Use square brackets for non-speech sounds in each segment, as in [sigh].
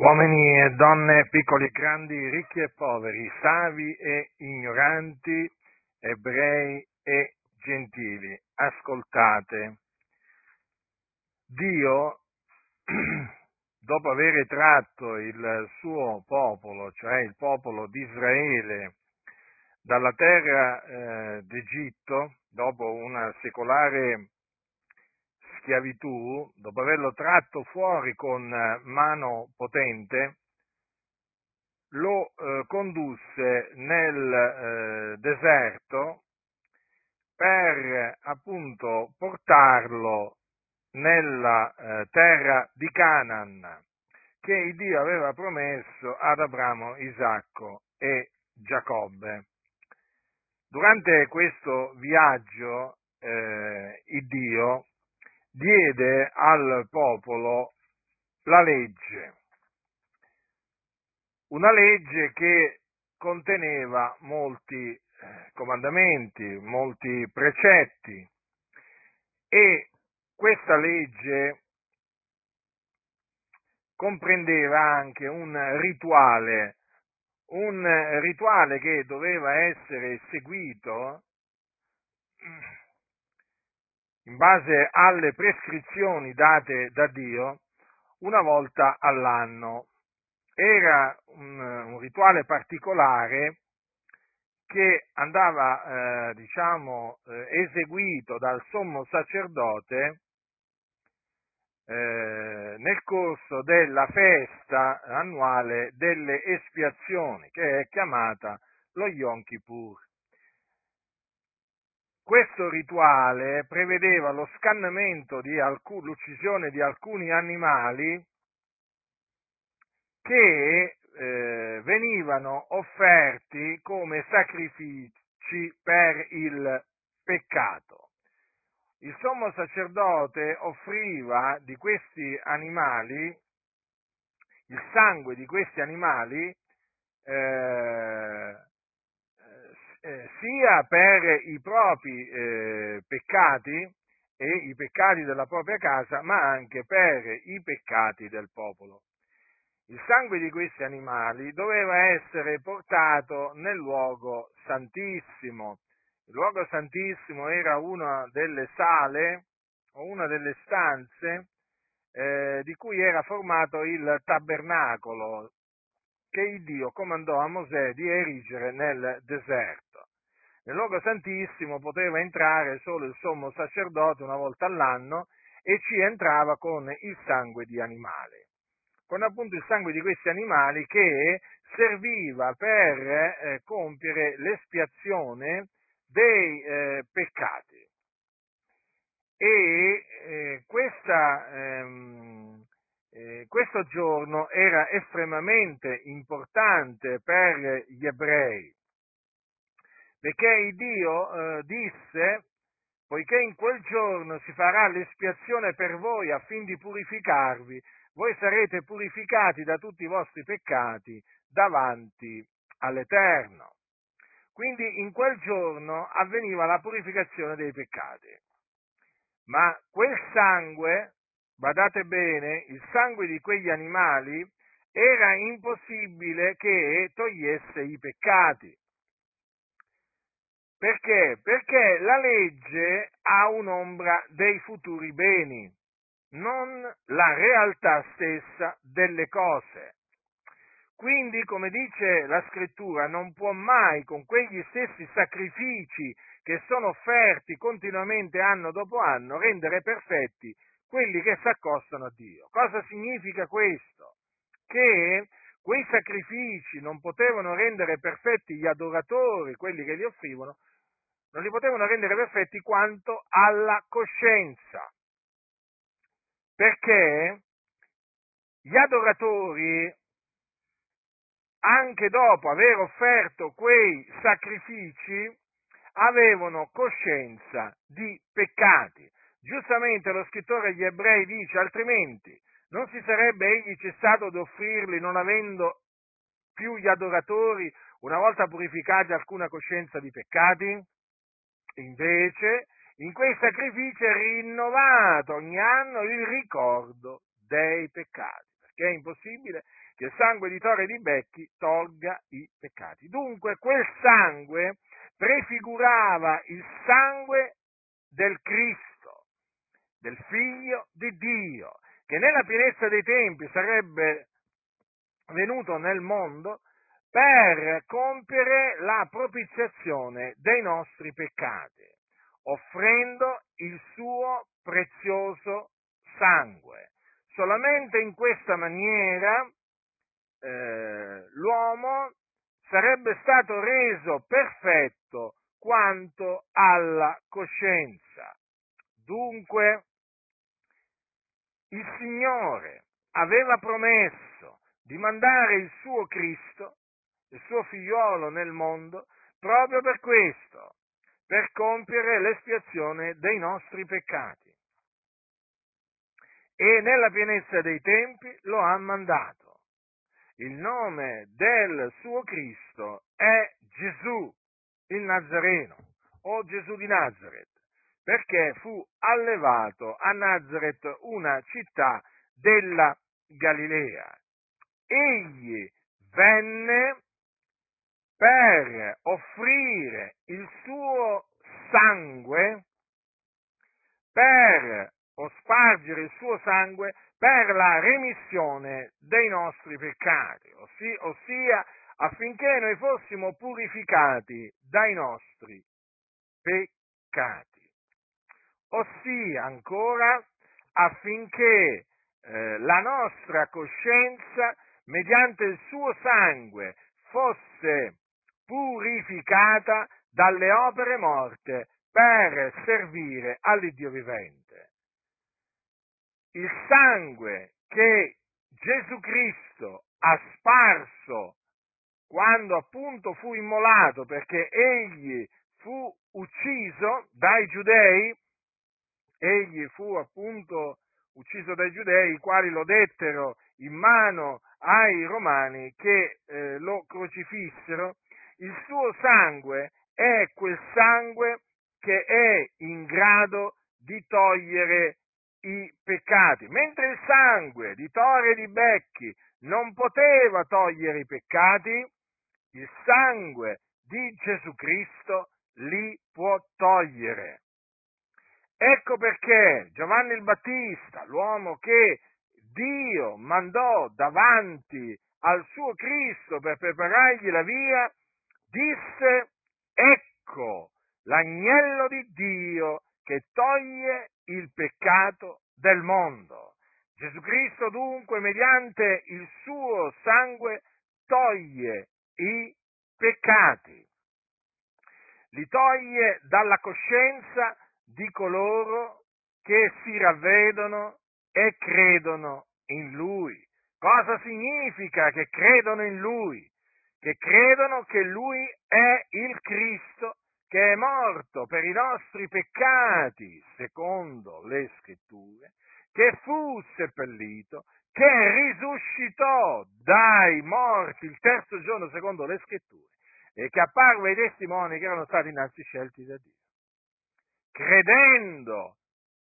Uomini e donne, piccoli e grandi, ricchi e poveri, savi e ignoranti, ebrei e gentili, ascoltate. Dio, [clears throat] dopo aver tratto il suo popolo, cioè il popolo di Israele, dalla terra eh, d'Egitto, dopo una secolare schiavitù, dopo averlo tratto fuori con eh, mano potente, lo eh, condusse nel eh, deserto per appunto portarlo nella eh, terra di Canaan che Dio aveva promesso ad Abramo, Isacco e Giacobbe. Durante questo viaggio eh, Dio diede al popolo la legge, una legge che conteneva molti eh, comandamenti, molti precetti. E questa legge comprendeva anche un rituale, un rituale che doveva essere seguito in base alle prescrizioni date da Dio una volta all'anno. Era un, un rituale particolare che andava, eh, diciamo, eh, eseguito dal sommo sacerdote eh, nel corso della festa annuale delle espiazioni, che è chiamata lo Yom Kippur. Questo rituale prevedeva lo scannamento di alcun, l'uccisione di alcuni animali che eh, venivano offerti come sacrifici per il peccato. Il sommo sacerdote offriva di questi animali, il sangue di questi animali, eh, eh, sia per i propri eh, peccati e i peccati della propria casa, ma anche per i peccati del popolo. Il sangue di questi animali doveva essere portato nel luogo santissimo. Il luogo santissimo era una delle sale o una delle stanze eh, di cui era formato il tabernacolo che il Dio comandò a Mosè di erigere nel deserto. Nel luogo santissimo poteva entrare solo il sommo sacerdote una volta all'anno e ci entrava con il sangue di animale, con appunto il sangue di questi animali che serviva per eh, compiere l'espiazione dei eh, peccati. E eh, questa, ehm, eh, questo giorno era estremamente importante per gli ebrei, perché Dio eh, disse, poiché in quel giorno si farà l'espiazione per voi affin di purificarvi, voi sarete purificati da tutti i vostri peccati davanti all'Eterno. Quindi in quel giorno avveniva la purificazione dei peccati. Ma quel sangue, badate bene, il sangue di quegli animali era impossibile che togliesse i peccati. Perché? Perché la legge ha un'ombra dei futuri beni, non la realtà stessa delle cose. Quindi, come dice la scrittura, non può mai con quegli stessi sacrifici che sono offerti continuamente anno dopo anno rendere perfetti quelli che si accostano a Dio. Cosa significa questo? Che quei sacrifici non potevano rendere perfetti gli adoratori, quelli che li offrivano, non li potevano rendere perfetti quanto alla coscienza. Perché gli adoratori, anche dopo aver offerto quei sacrifici, avevano coscienza di peccati. Giustamente lo scrittore agli ebrei dice altrimenti non si sarebbe egli cessato di offrirli non avendo più gli adoratori una volta purificati alcuna coscienza di peccati? Invece, in quei sacrifici è rinnovato ogni anno il ricordo dei peccati. perché è impossibile che il sangue di Tore e di Becchi tolga i peccati. Dunque quel sangue prefigurava il sangue del Cristo, del Figlio di Dio, che nella pienezza dei tempi sarebbe venuto nel mondo per compiere la propiziazione dei nostri peccati, offrendo il suo prezioso sangue. Solamente in questa maniera eh, l'uomo sarebbe stato reso perfetto quanto alla coscienza. Dunque, il Signore aveva promesso di mandare il suo Cristo, il suo figliolo nel mondo, proprio per questo, per compiere l'espiazione dei nostri peccati. E nella pienezza dei tempi lo ha mandato il nome del suo Cristo è Gesù, il Nazareno, o Gesù di Nazareth, perché fu allevato a Nazareth, una città della Galilea. Egli venne per offrire il suo sangue, per o spargere il suo sangue per la remissione dei nostri peccati, ossia, ossia affinché noi fossimo purificati dai nostri peccati, ossia ancora affinché eh, la nostra coscienza, mediante il suo sangue, fosse purificata dalle opere morte per servire all'Iddio vivente. Il sangue che Gesù Cristo ha sparso quando appunto fu immolato perché egli fu ucciso dai giudei, egli fu appunto ucciso dai giudei, i quali lo dettero in mano ai romani che eh, lo crocifissero, il suo sangue è quel sangue che è in grado di togliere i peccati, mentre il sangue di Tore e di Becchi non poteva togliere i peccati, il sangue di Gesù Cristo li può togliere. Ecco perché Giovanni il Battista, l'uomo che Dio mandò davanti al suo Cristo per preparargli la via, disse, ecco l'agnello di Dio che toglie il peccato del mondo. Gesù Cristo dunque, mediante il suo sangue, toglie i peccati, li toglie dalla coscienza di coloro che si ravvedono e credono in Lui. Cosa significa che credono in Lui? Che credono che Lui è il Cristo che è morto per i nostri peccati, secondo le scritture, che fu seppellito, che risuscitò dai morti il terzo giorno, secondo le scritture, e che apparve ai testimoni che erano stati innanzi scelti da Dio. Credendo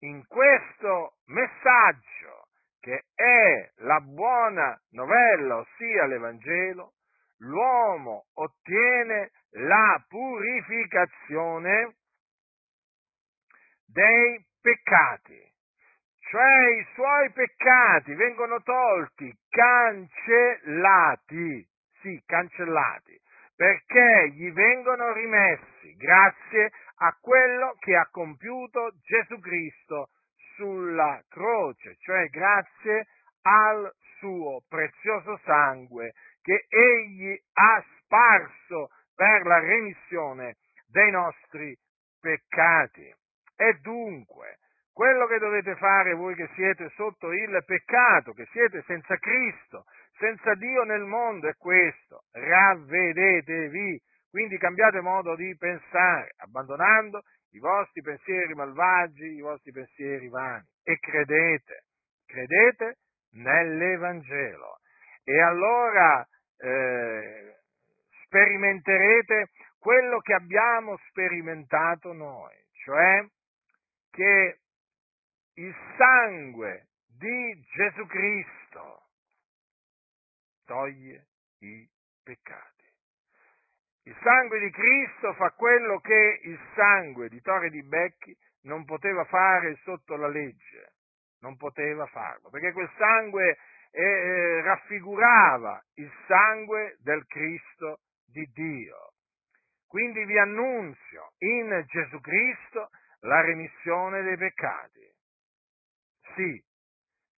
in questo messaggio, che è la buona novella, ossia l'Evangelo, l'uomo ottiene la purificazione dei peccati, cioè i suoi peccati vengono tolti, cancellati, sì, cancellati, perché gli vengono rimessi grazie a quello che ha compiuto Gesù Cristo sulla croce, cioè grazie al suo prezioso sangue che egli ha sparso per la remissione dei nostri peccati. E dunque, quello che dovete fare voi che siete sotto il peccato, che siete senza Cristo, senza Dio nel mondo, è questo, ravvedetevi, quindi cambiate modo di pensare, abbandonando i vostri pensieri malvagi, i vostri pensieri vani, e credete, credete nell'Evangelo. E allora eh, sperimenterete quello che abbiamo sperimentato noi, cioè che il sangue di Gesù Cristo toglie i peccati. Il sangue di Cristo fa quello che il sangue di Torre di Becchi non poteva fare sotto la legge, non poteva farlo, perché quel sangue eh, eh, raffigurava il sangue del Cristo di Dio. Quindi vi annunzio in Gesù Cristo la remissione dei peccati. Sì,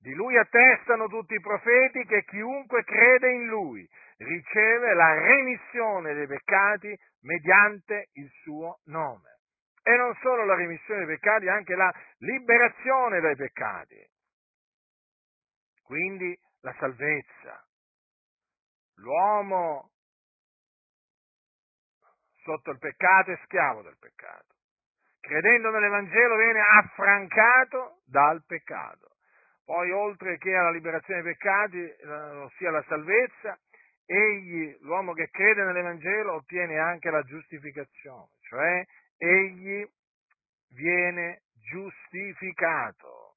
di lui attestano tutti i profeti che chiunque crede in lui riceve la remissione dei peccati mediante il suo nome. E non solo la remissione dei peccati, anche la liberazione dai peccati. Quindi la salvezza. L'uomo sotto il peccato è schiavo del peccato. Credendo nell'Evangelo viene affrancato dal peccato. Poi oltre che alla liberazione dei peccati, ossia la salvezza, egli, l'uomo che crede nell'Evangelo, ottiene anche la giustificazione, cioè egli viene giustificato.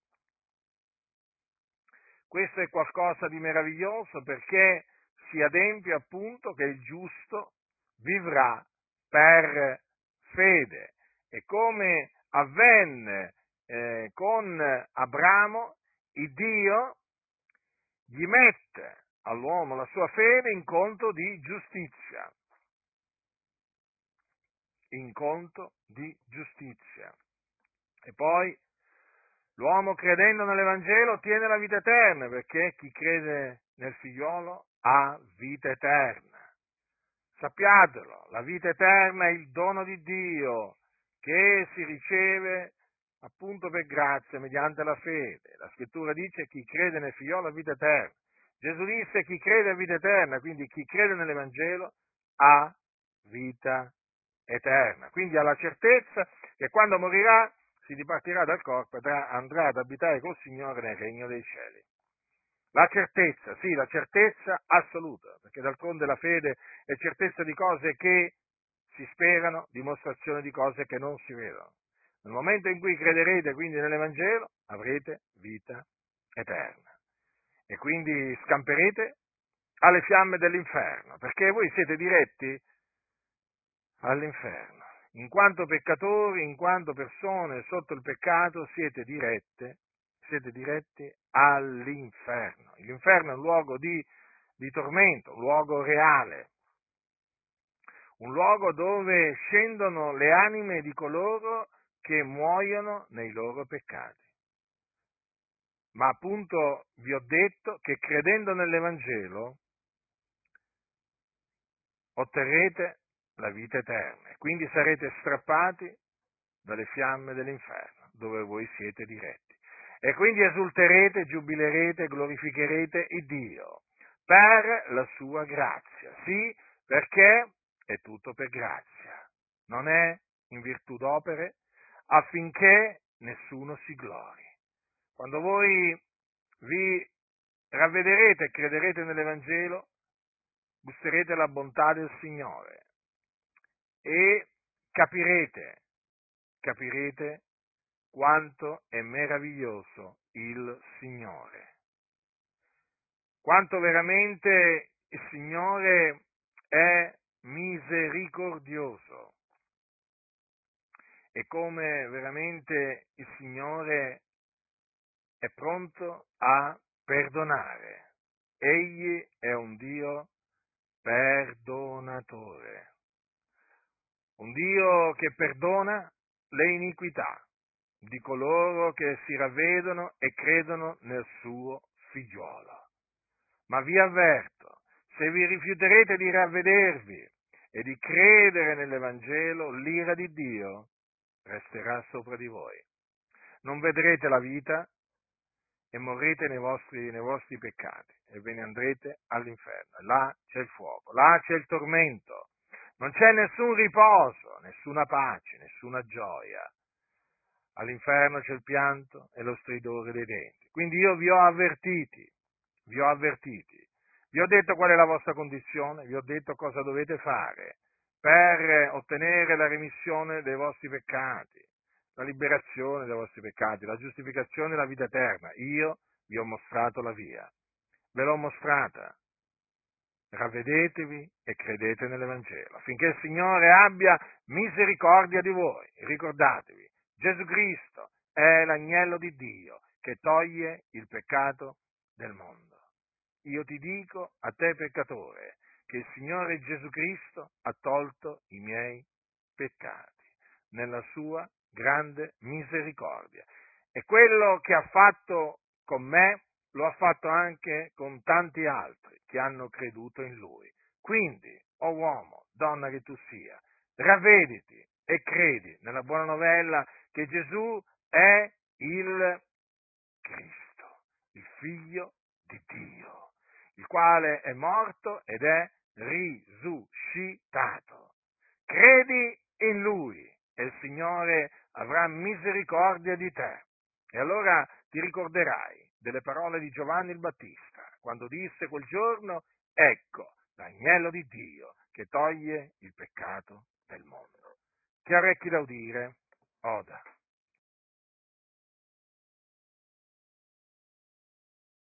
Questo è qualcosa di meraviglioso perché si adempie appunto che il giusto vivrà per fede. E come avvenne eh, con Abramo, il Dio gli mette all'uomo la sua fede in conto di giustizia. In conto di giustizia. E poi l'uomo credendo nell'Evangelo ottiene la vita eterna, perché chi crede nel figliolo ha vita eterna. Sappiatelo, la vita eterna è il dono di Dio che si riceve appunto per grazia, mediante la fede. La scrittura dice chi crede nel figliolo ha vita eterna. Gesù disse chi crede ha vita eterna, quindi chi crede nell'Evangelo ha vita eterna. Quindi ha la certezza che quando morirà si dipartirà dal corpo e andrà ad abitare col Signore nel regno dei cieli. La certezza, sì, la certezza assoluta, perché d'altronde la fede è certezza di cose che si sperano, dimostrazione di cose che non si vedono. Nel momento in cui crederete quindi nell'Evangelo avrete vita eterna e quindi scamperete alle fiamme dell'inferno, perché voi siete diretti all'inferno. In quanto peccatori, in quanto persone sotto il peccato, siete dirette, siete diretti all'inferno. L'inferno è un luogo di, di tormento, un luogo reale, un luogo dove scendono le anime di coloro che muoiono nei loro peccati. Ma appunto vi ho detto che credendo nell'Evangelo otterrete la vita eterna e quindi sarete strappati dalle fiamme dell'inferno dove voi siete diretti. E quindi esulterete, giubilerete, glorificherete il Dio per la sua grazia. Sì, perché è tutto per grazia, non è in virtù d'opere, affinché nessuno si glori. Quando voi vi ravvederete e crederete nell'Evangelo, gusterete la bontà del Signore e capirete, capirete quanto è meraviglioso il Signore, quanto veramente il Signore è misericordioso e come veramente il Signore è pronto a perdonare. Egli è un Dio perdonatore, un Dio che perdona le iniquità di coloro che si ravvedono e credono nel suo figliuolo. Ma vi avverto, se vi rifiuterete di ravvedervi e di credere nell'Evangelo, l'ira di Dio resterà sopra di voi. Non vedrete la vita e morrete nei vostri, nei vostri peccati e ve ne andrete all'inferno. Là c'è il fuoco, là c'è il tormento, non c'è nessun riposo, nessuna pace, nessuna gioia. All'inferno c'è il pianto e lo stridore dei denti. Quindi io vi ho avvertiti, vi ho avvertiti, vi ho detto qual è la vostra condizione, vi ho detto cosa dovete fare per ottenere la remissione dei vostri peccati, la liberazione dei vostri peccati, la giustificazione e la vita eterna. Io vi ho mostrato la via, ve l'ho mostrata. ravvedetevi e credete nell'Evangelo, affinché il Signore abbia misericordia di voi. Ricordatevi, Gesù Cristo è l'agnello di Dio che toglie il peccato del mondo. Io ti dico, a te peccatore, che il Signore Gesù Cristo ha tolto i miei peccati nella sua grande misericordia. E quello che ha fatto con me lo ha fatto anche con tanti altri che hanno creduto in lui. Quindi, o oh uomo, donna che tu sia, ravvediti e credi nella buona novella che Gesù è il Cristo, il figlio di Dio, il quale è morto ed è risuscitato. Credi in lui e il Signore avrà misericordia di te. E allora ti ricorderai delle parole di Giovanni il Battista, quando disse quel giorno, ecco l'agnello di Dio che toglie il peccato del mondo. Chi ha orecchi da udire, oda.